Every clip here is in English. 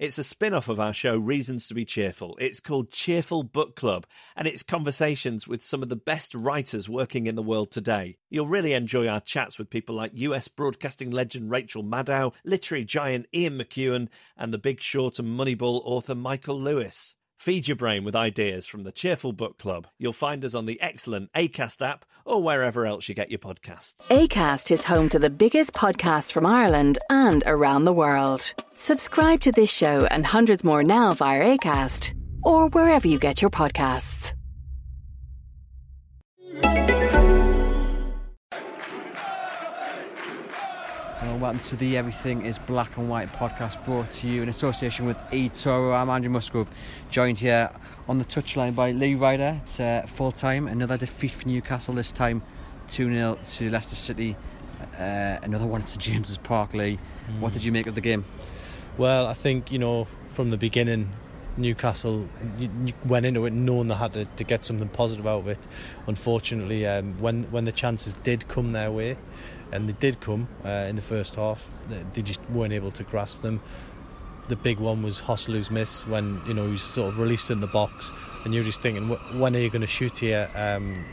It's a spin off of our show, Reasons to Be Cheerful. It's called Cheerful Book Club, and it's conversations with some of the best writers working in the world today. You'll really enjoy our chats with people like US broadcasting legend Rachel Maddow, literary giant Ian McEwan, and the Big Short and Moneyball author Michael Lewis. Feed your brain with ideas from the Cheerful Book Club. You'll find us on the excellent ACAST app or wherever else you get your podcasts. ACAST is home to the biggest podcasts from Ireland and around the world. Subscribe to this show and hundreds more now via ACAST or wherever you get your podcasts. Hello, welcome to the Everything is Black and White podcast brought to you in association with eToro. I'm Andrew Musgrove, joined here on the touchline by Lee Ryder. It's uh, full time, another defeat for Newcastle, this time 2 0 to Leicester City. Uh, another one at St James's Park, Lee. Mm. What did you make of the game? Well, I think, you know, from the beginning, Newcastle went into it knowing they had to, to get something positive out of it. Unfortunately, um, when when the chances did come their way, and they did come uh, in the first half, they just weren't able to grasp them. The big one was Joselu's miss when you know he was sort of released in the box, and you're just thinking, when are you going to shoot here? Um,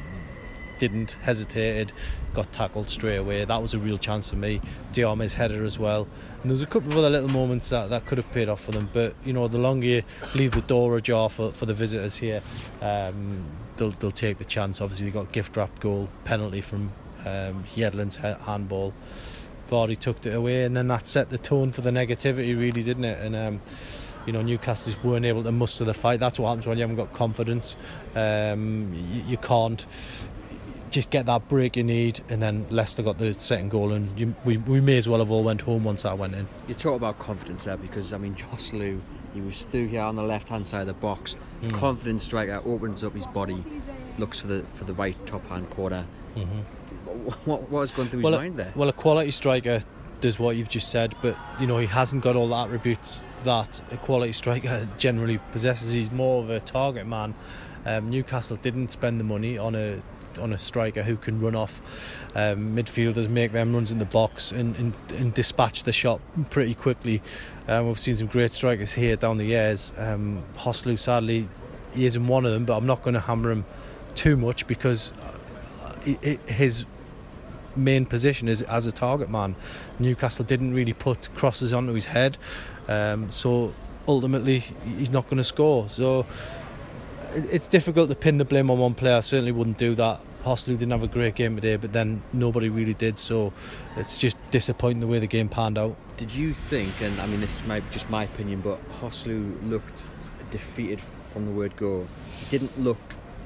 didn't hesitated, got tackled straight away. That was a real chance for me. Diame's header as well. And there was a couple of other little moments that, that could have paid off for them. But you know, the longer you leave the door ajar for, for the visitors here, um, they'll they'll take the chance. Obviously, they got gift wrapped goal penalty from um, Yedlin's handball. Vardy tucked it away, and then that set the tone for the negativity, really, didn't it? And um, you know, Newcastle just weren't able to muster the fight. That's what happens when you haven't got confidence. Um, you, you, can't just get that break you need, and then Leicester got the second goal, and you, we, we may as well have all went home once that went in. You talk about confidence there because I mean Joselu, he was through here on the left hand side of the box. Mm. Confident striker opens up his body, looks for the for the right top hand corner. Mm-hmm what, what was going through well, his mind there? Well, a quality striker does what you've just said, but you know he hasn't got all the attributes that a quality striker generally possesses. He's more of a target man. Um, Newcastle didn't spend the money on a on a striker who can run off um, midfielders, make them runs in the box, and, and, and dispatch the shot pretty quickly. Um, we've seen some great strikers here down the years. Um, Joselu, sadly, he isn't one of them, but I'm not going to hammer him too much because uh, his main position is as a target man. Newcastle didn't really put crosses onto his head, um, so ultimately he's not going to score. So it's difficult to pin the blame on one player. I certainly wouldn't do that. Joselu didn't have a great game today, but then nobody really did. So it's just disappointing the way the game panned out. Did you think, and I mean this might be just my opinion, but Joselu looked defeated from the word go. He didn't look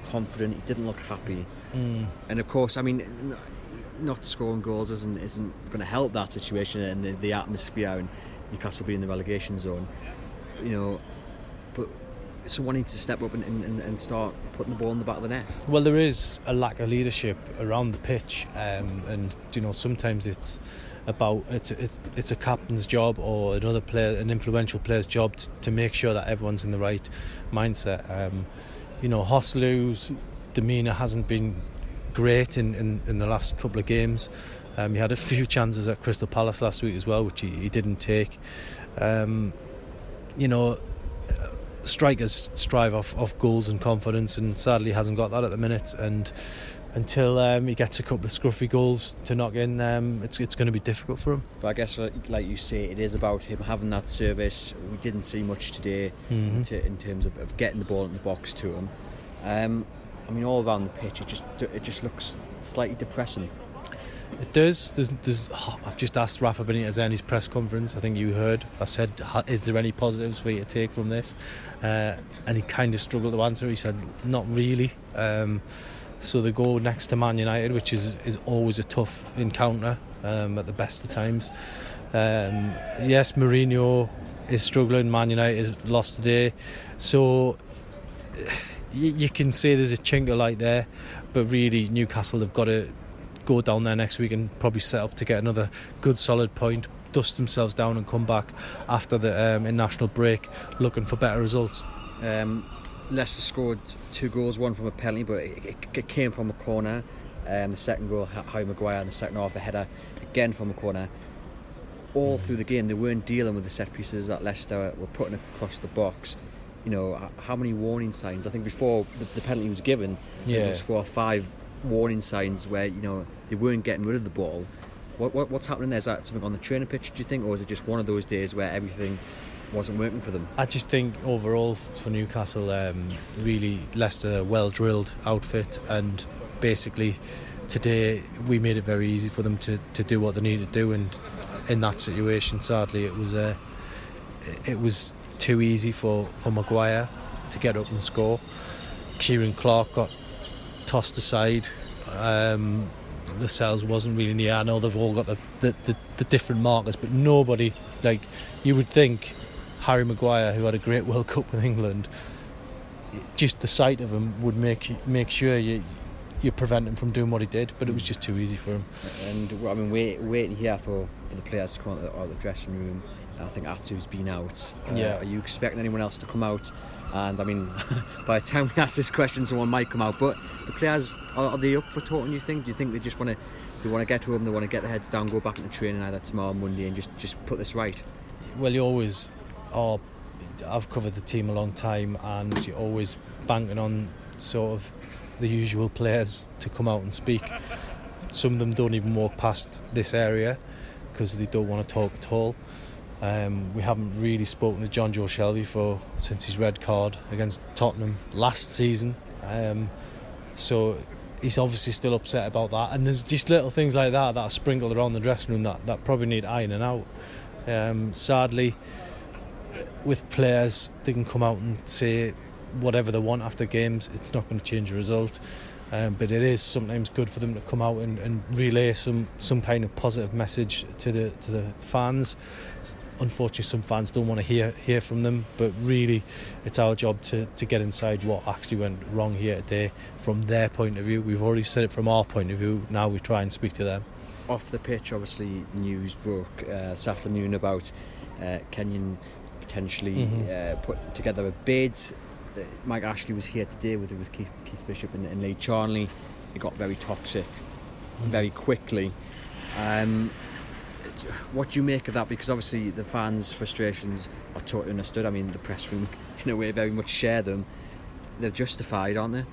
confident. He didn't look happy. Mm. And of course, I mean, not scoring goals isn't isn't going to help that situation and the, the atmosphere and Newcastle being in the relegation zone. You know, but someone needs to step up and, and, and, start putting the ball in the back of the net. Well, there is a lack of leadership around the pitch, um, and you know sometimes it's about it's it, it's a captain's job or another player, an influential player's job to, to make sure that everyone's in the right mindset. Um, you know, Joselu's demeanour hasn't been great in, in, in the last couple of games. Um, he had a few chances at Crystal Palace last week as well, which he, he didn't take. Um, you know, strikers strive off, off goals and confidence, and sadly hasn't got that at the minute. And until um, he gets a couple of scruffy goals to knock in, um, it's it's going to be difficult for him. But I guess, like you say, it is about him having that service. We didn't see much today mm-hmm. to, in terms of, of, getting the ball in the box to him. Um, I mean, all around the pitch, it just it just looks slightly depressing. It does. There's, there's, oh, I've just asked Rafa Benitez in his press conference. I think you heard. I said, "Is there any positives for you to take from this?" Uh, and he kind of struggled to answer. He said, "Not really." Um, so they go next to Man United, which is is always a tough encounter um, at the best of times. Um, yes, Mourinho is struggling. Man United lost today, so you, you can say there's a chink of light there, but really Newcastle have got to go down there next week and probably set up to get another good solid point, dust themselves down and come back after the um, international break looking for better results. Um, Leicester scored two goals, one from a penalty, but it, it came from a corner. Um, the second goal, Harry Maguire, and the second half, a header again from a corner. All through the game, they weren't dealing with the set pieces that Leicester were putting across the box. You know, how many warning signs? I think before the, the penalty was given, yeah. there was four or five warning signs where you know they weren't getting rid of the ball. What, what, what's happening there? Is that something on the training pitch? Do you think, or is it just one of those days where everything wasn't working for them? I just think overall for Newcastle, um, really Leicester well drilled outfit, and basically today we made it very easy for them to, to do what they needed to do, and in that situation, sadly, it was uh, it was too easy for for Maguire to get up and score. Ciaran Clark got tossed aside. Um, cells wasn't really near. I know they've all got the, the, the, the, different markers, but nobody, like, you would think Harry Maguire, who had a great World Cup with England, just the sight of him would make make sure you you prevent him from doing what he did, but it was just too easy for him. And I mean, wait, waiting here for, for the players to come out of the, the dressing room. I think Atsu's been out. Uh, yeah. Are you expecting anyone else to come out? And I mean, by the time we ask this question, someone might come out. But the players are, are they up for talking? You think? Do you think they just want to? They want to get to them. They want to get their heads down, go back into training either tomorrow, Monday, and just just put this right. Well, you always are. I've covered the team a long time, and you're always banking on sort of the usual players to come out and speak. Some of them don't even walk past this area because they don't want to talk at all. Um, we haven't really spoken to Jonjo Shelvey for since his red card against Tottenham last season. Um, so he's obviously still upset about that. And there's just little things like that that are sprinkled around the dressing room that, that probably need ironing out. Um, sadly, with players, they can come out and say whatever they want after games. It's not going to change the result. Um, but it is sometimes good for them to come out and, and relay some, some kind of positive message to the to the fans. Unfortunately some fans don't want to hear hear from them but really it's our job to, to get inside what actually went wrong here today from their point of view. We've already said it from our point of view. Now we try and speak to them. Off the pitch obviously news broke uh, this afternoon about uh, Kenyon potentially mm-hmm. uh, put together a bid Mike Ashley was here today with it with Keith, Keith Bishop and, and Lee Charnley it got very toxic very quickly um, what do you make of that? Because obviously the fans' frustrations are totally understood. I mean, the press room, in a way, very much share them. They're justified, aren't they?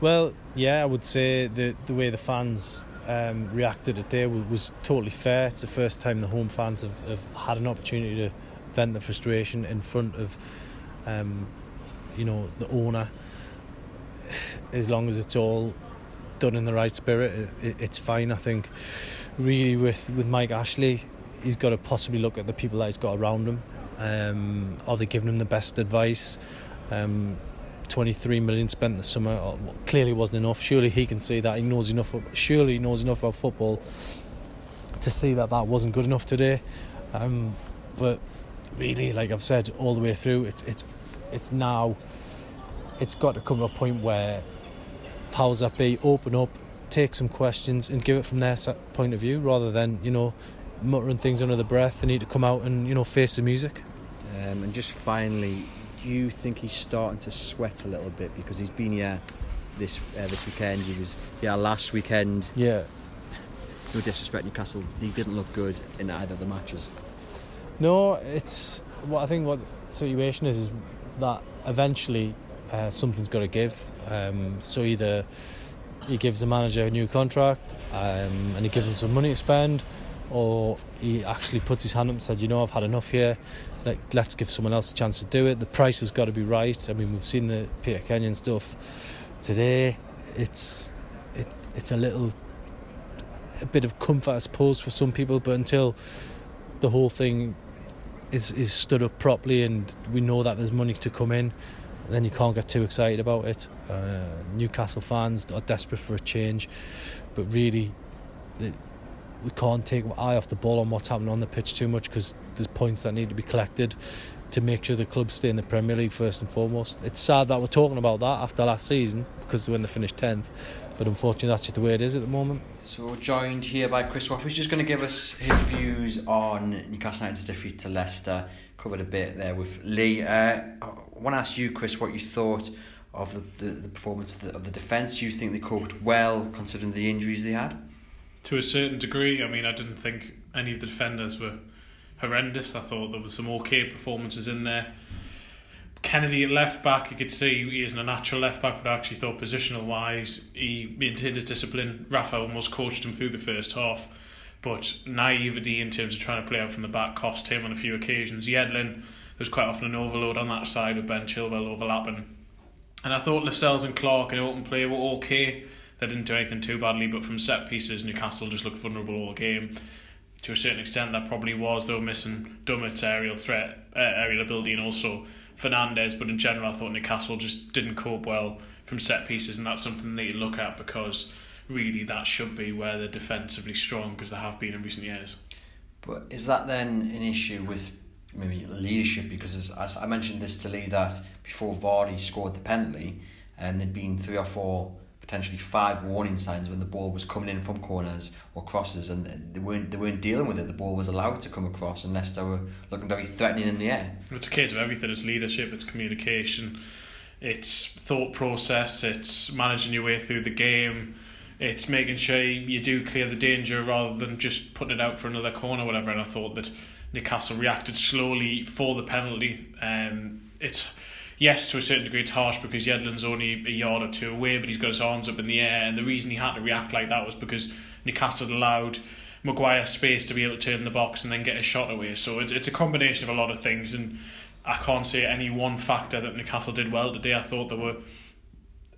Well, yeah, I would say the the way the fans um, reacted today was, was, totally fair. It's the first time the home fans have, have had an opportunity to vent the frustration in front of, um, you know, the owner. As long as it's all done in the right spirit, it, it's fine. I think really with, with Mike Ashley, he's got to possibly look at the people that he's got around him. Um, are they giving him the best advice? Um, 23 million spent this summer uh, clearly wasn't enough. Surely he can see that. He knows enough. Surely he knows enough about football to see that that wasn't good enough today. Um, but really, like I've said all the way through, it's it's it's now. It's got to come to a point where powers that be open up take some questions and give it from their point of view rather than you know muttering things under the breath. They need to come out and you know face the music. Um, and just finally, do you think he's starting to sweat a little bit because he's been here this uh, this weekend? He was yeah last weekend. Yeah. No disrespect, Newcastle. He didn't look good in either of the matches. No, it's what I think. What the situation is is that eventually uh, something's got to give. Um, so either he gives the manager a new contract um, and he gives him some money to spend, or he actually puts his hand up and said, you know, I've had enough here. Like, let's give someone else a chance to do it. The price has got to be right. I mean, we've seen the Peter Kenyon stuff today. It's it, it's a little a bit of comfort, I suppose, for some people. But until the whole thing is is stood up properly, and we know that there's money to come in, then you can't get too excited about it. Uh, Newcastle fans are desperate for a change, but really, we can't take our eye off the ball on what's happening on the pitch too much because there's points that need to be collected to make sure the club stay in the Premier League first and foremost. It's sad that we're talking about that after last season because when they finished 10th, but unfortunately that's just the way it is at the moment. So we're joined here by Chris Watt, who's just going to give us his views on Newcastle United's defeat to Leicester. Covered a bit there with Lee. Uh, I want to ask you, Chris, what you thought of the, the, the performance of the, of the defence. Do you think they coped well considering the injuries they had? To a certain degree. I mean, I didn't think any of the defenders were horrendous. I thought there were some okay performances in there. Kennedy at left back, you could see he isn't a natural left back, but I actually thought positional wise he maintained his discipline. Rafa almost coached him through the first half, but naivety in terms of trying to play out from the back cost him on a few occasions. Yedlin, there's quite often an overload on that side with Ben Chilwell overlapping. And I thought Lascelles and Clark in open play were okay. They didn't do anything too badly, but from set pieces, Newcastle just looked vulnerable all game to a certain extent that probably was were missing Dummett's aerial threat, uh, aerial ability, and also Fernandez. But in general, I thought Newcastle just didn't cope well from set pieces, and that's something they need to look at because really that should be where they're defensively strong because they have been in recent years. But is that then an issue with maybe leadership? Because as, as I mentioned this to Lee that before Vardy scored the penalty, and there'd been three or four potentially five warning signs when the ball was coming in from corners or crosses, and they weren't they weren't dealing with it. The ball was allowed to come across unless they were looking very threatening in the air. It's a case of everything. It's leadership. It's communication. It's thought process. It's managing your way through the game. It's making sure you do clear the danger rather than just putting it out for another corner, whatever. And I thought that Newcastle reacted slowly for the penalty. Um, it's yes, to a certain degree, it's harsh because Yedlin's only a yard or two away, but he's got his arms up in the air. And the reason he had to react like that was because Newcastle allowed Maguire space to be able to turn the box and then get a shot away. So it's, it's a combination of a lot of things. And I can't say any one factor that Newcastle did well today. I thought they were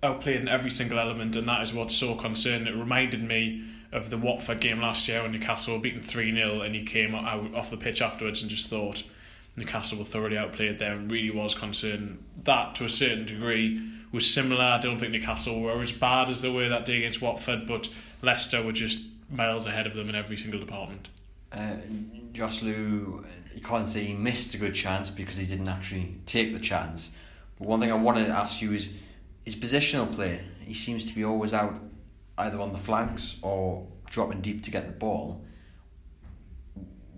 outplayed in every single element, and that is what's so concerning. It reminded me of the Watford game last year when Newcastle were beaten 3 0 and he came out off the pitch afterwards and just thought Newcastle were thoroughly outplayed there and really was concerned. That, to a certain degree, was similar. I don't think Newcastle were as bad as they were that day against Watford, but Leicester were just miles ahead of them in every single department. Uh, Joselu, you can't say he missed a good chance because he didn't actually take the chance. But one thing I want to ask you is his positional play. He seems to be always out either on the flanks or dropping deep to get the ball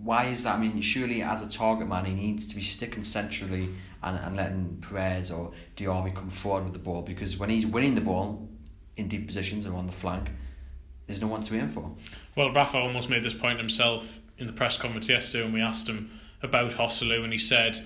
why is that? I mean, surely as a target man, he needs to be sticking centrally and, and letting Perez or Diame come forward with the ball because when he's winning the ball in deep positions and on the flank, there's no one to aim for. Well, Rafa almost made this point himself in the press conference yesterday when we asked him about Joselu, and he said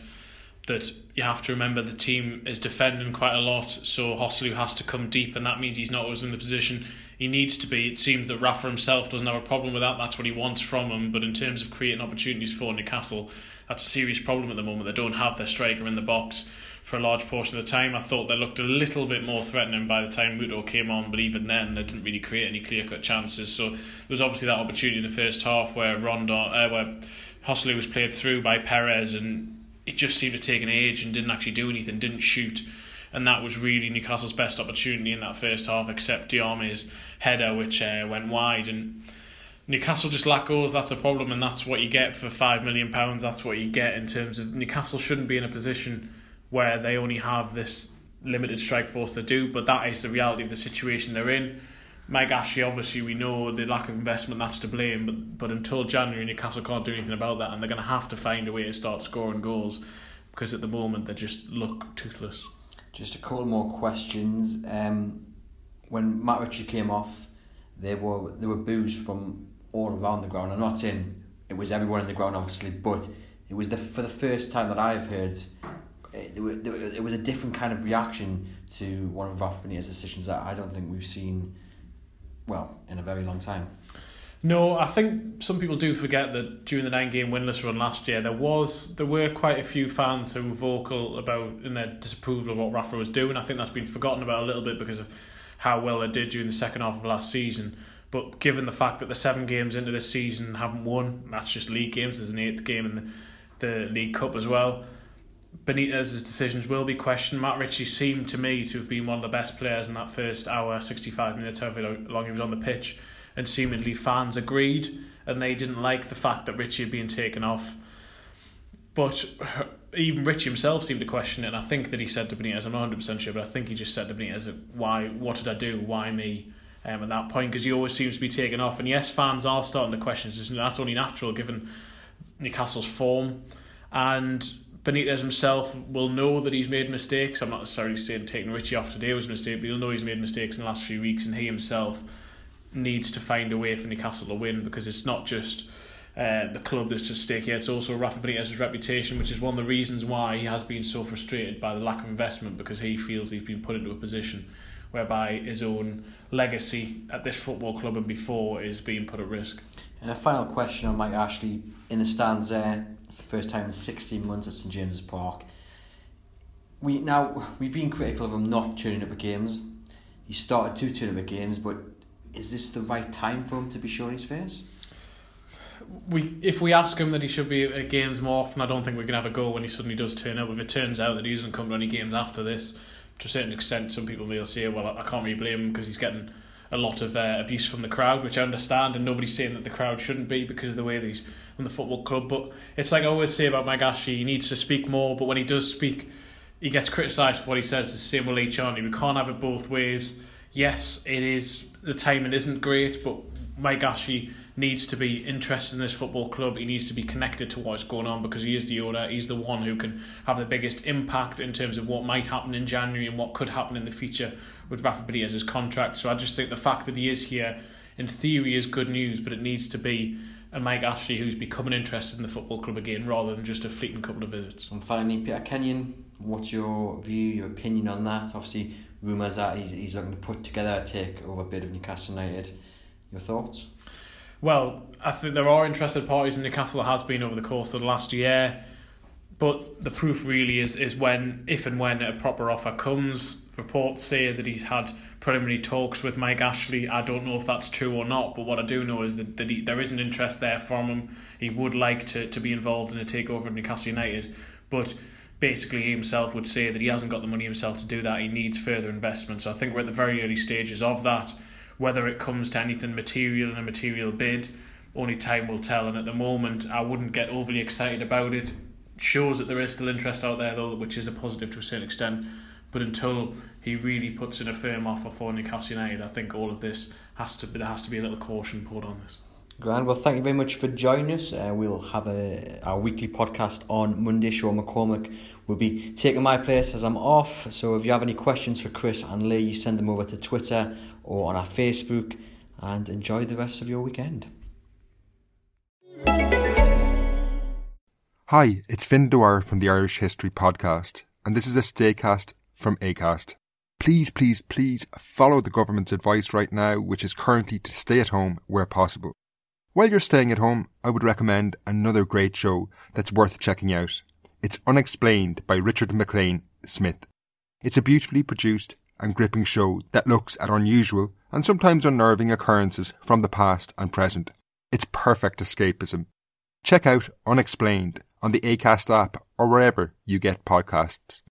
that you have to remember the team is defending quite a lot, so Joselu has to come deep, and that means he's not always in the position he needs to be. It seems that Rafa himself doesn't have a problem with that. That's what he wants from him. But in terms of creating opportunities for Newcastle, that's a serious problem at the moment. They don't have their striker in the box for a large portion of the time. I thought they looked a little bit more threatening by the time Muto came on, but even then they didn't really create any clear cut chances. So there was obviously that opportunity in the first half where Rondon, uh, where Joselu was played through by Perez, and it just seemed to take an age and didn't actually do anything, didn't shoot and that was really Newcastle's best opportunity in that first half, except Diame's header, which uh, went wide. And Newcastle just lack goals. That's a problem, and that's what you get for five million pounds. That's what you get in terms of Newcastle shouldn't be in a position where they only have this limited strike force to do, but that is the reality of the situation they're in. Mike Ashley, obviously, we know the lack of investment that's to blame, but but until January, Newcastle can't do anything about that, and they're going to have to find a way to start scoring goals because at the moment they just look toothless. Just a couple more questions. Um, when Matt Ritchie came off, there were there were boos from all around the ground. I'm not saying it was everyone in the ground, obviously, but it was the for the first time that I've heard. It, it, it was a different kind of reaction to one of Rafa Benitez's decisions that I don't think we've seen, well, in a very long time. No, I think some people do forget that during the nine game winless run last year, there was there were quite a few fans who were vocal about in their disapproval of what Rafa was doing. I think that's been forgotten about a little bit because of how well they did during the second half of last season. But given the fact that the seven games into this season haven't won, that's just league games. There's an eighth game in the, the League Cup as well. Benitez's decisions will be questioned. Matt Ritchie seemed to me to have been one of the best players in that first hour, 65 minutes, however long he was on the pitch, and seemingly fans agreed, and they didn't like the fact that Ritchie had been taken off. But even Ritchie himself seemed to question it, and I think that he said to Benitez, I'm not 100% sure, but I think he just said to Benitez, why, what did I do? Why me? Um, at that point, because he always seems to be taken off. And yes, fans are starting to question this, and that's only natural given Newcastle's form. And Benitez himself will know that he's made mistakes. I'm not necessarily saying taking Ritchie off today was a mistake, but he'll know he's made mistakes in the last few weeks, and he himself needs to find a way for Newcastle to win because it's not just uh, the club that's at stake here. It's also Rafa Benitez's reputation, which is one of the reasons why he has been so frustrated by the lack of investment because he feels he's been put into a position whereby his own legacy at this football club and before is being put at risk. And a final question on Mike Ashley in the stands there for the first time in 16 months at St James's Park. We now we've been critical of him not turning up at games. He started to turn up at games, but is this the right time for him to be showing his face? we if we ask him that he should be at games more often, I don't think we can have a go when he suddenly does turn up. If it turns out that he doesn't come to any games after this, to a certain extent, some people may say, well, I can't really blame him because he's getting a lot of uh, abuse from the crowd, which I understand, and nobody's saying that the crowd shouldn't be because of the way that he's on the football club. But it's like I always say about Mike Ashley, he needs to speak more, but when he does speak, he gets criticised for what he says. The same with Lee Charnley. We can't have it both ways. Yes, it is the timing isn't great, but Mike Ashley needs to be interested in this football club. He needs to be connected to what's going on because he is the owner. He's the one who can have the biggest impact in terms of what might happen in January and what could happen in the future with Rafa Benitez's contract. So I just think the fact that he is here, in theory, is good news, but it needs to be a Mike Ashley who's becoming interested in the football club again rather than just a fleeting couple of visits. And finally, Peter Kenyon, what's your view, your opinion on that? Obviously, rumours that he's, he's looking to put together a takeover bid of Newcastle United. Your thoughts? Well, I think there are interested parties in Newcastle. Has been over the course of the last year, but the proof really is is when, if and when a proper offer comes. Reports say that he's had preliminary talks with Mike Ashley. I don't know if that's true or not, but what I do know is that, that he, there is an interest there from him. He would like to, to be involved in a takeover of Newcastle United, but basically he himself would say that he hasn't got the money himself to do that. He needs further investment. So I think we're at the very early stages of that. Whether it comes to anything material and a material bid, only time will tell. And at the moment, I wouldn't get overly excited about it. Shows that there is still interest out there, though, which is a positive to a certain extent. But until he really puts in a firm offer for Newcastle United, I think all of this has to be, there has to be a little caution poured on this. Grand. Well, thank you very much for joining us. Uh, we'll have a our weekly podcast on Monday. Sean McCormick will be taking my place as I'm off. So if you have any questions for Chris and Lee, you send them over to Twitter or on our Facebook. And enjoy the rest of your weekend. Hi, it's Fin Dwyer from the Irish History Podcast, and this is a Staycast from ACAST. Please, please, please follow the government's advice right now, which is currently to stay at home where possible. While you're staying at home, I would recommend another great show that's worth checking out. It's Unexplained by Richard MacLean Smith. It's a beautifully produced and gripping show that looks at unusual and sometimes unnerving occurrences from the past and present. It's perfect escapism. Check out Unexplained on the ACAST app or wherever you get podcasts.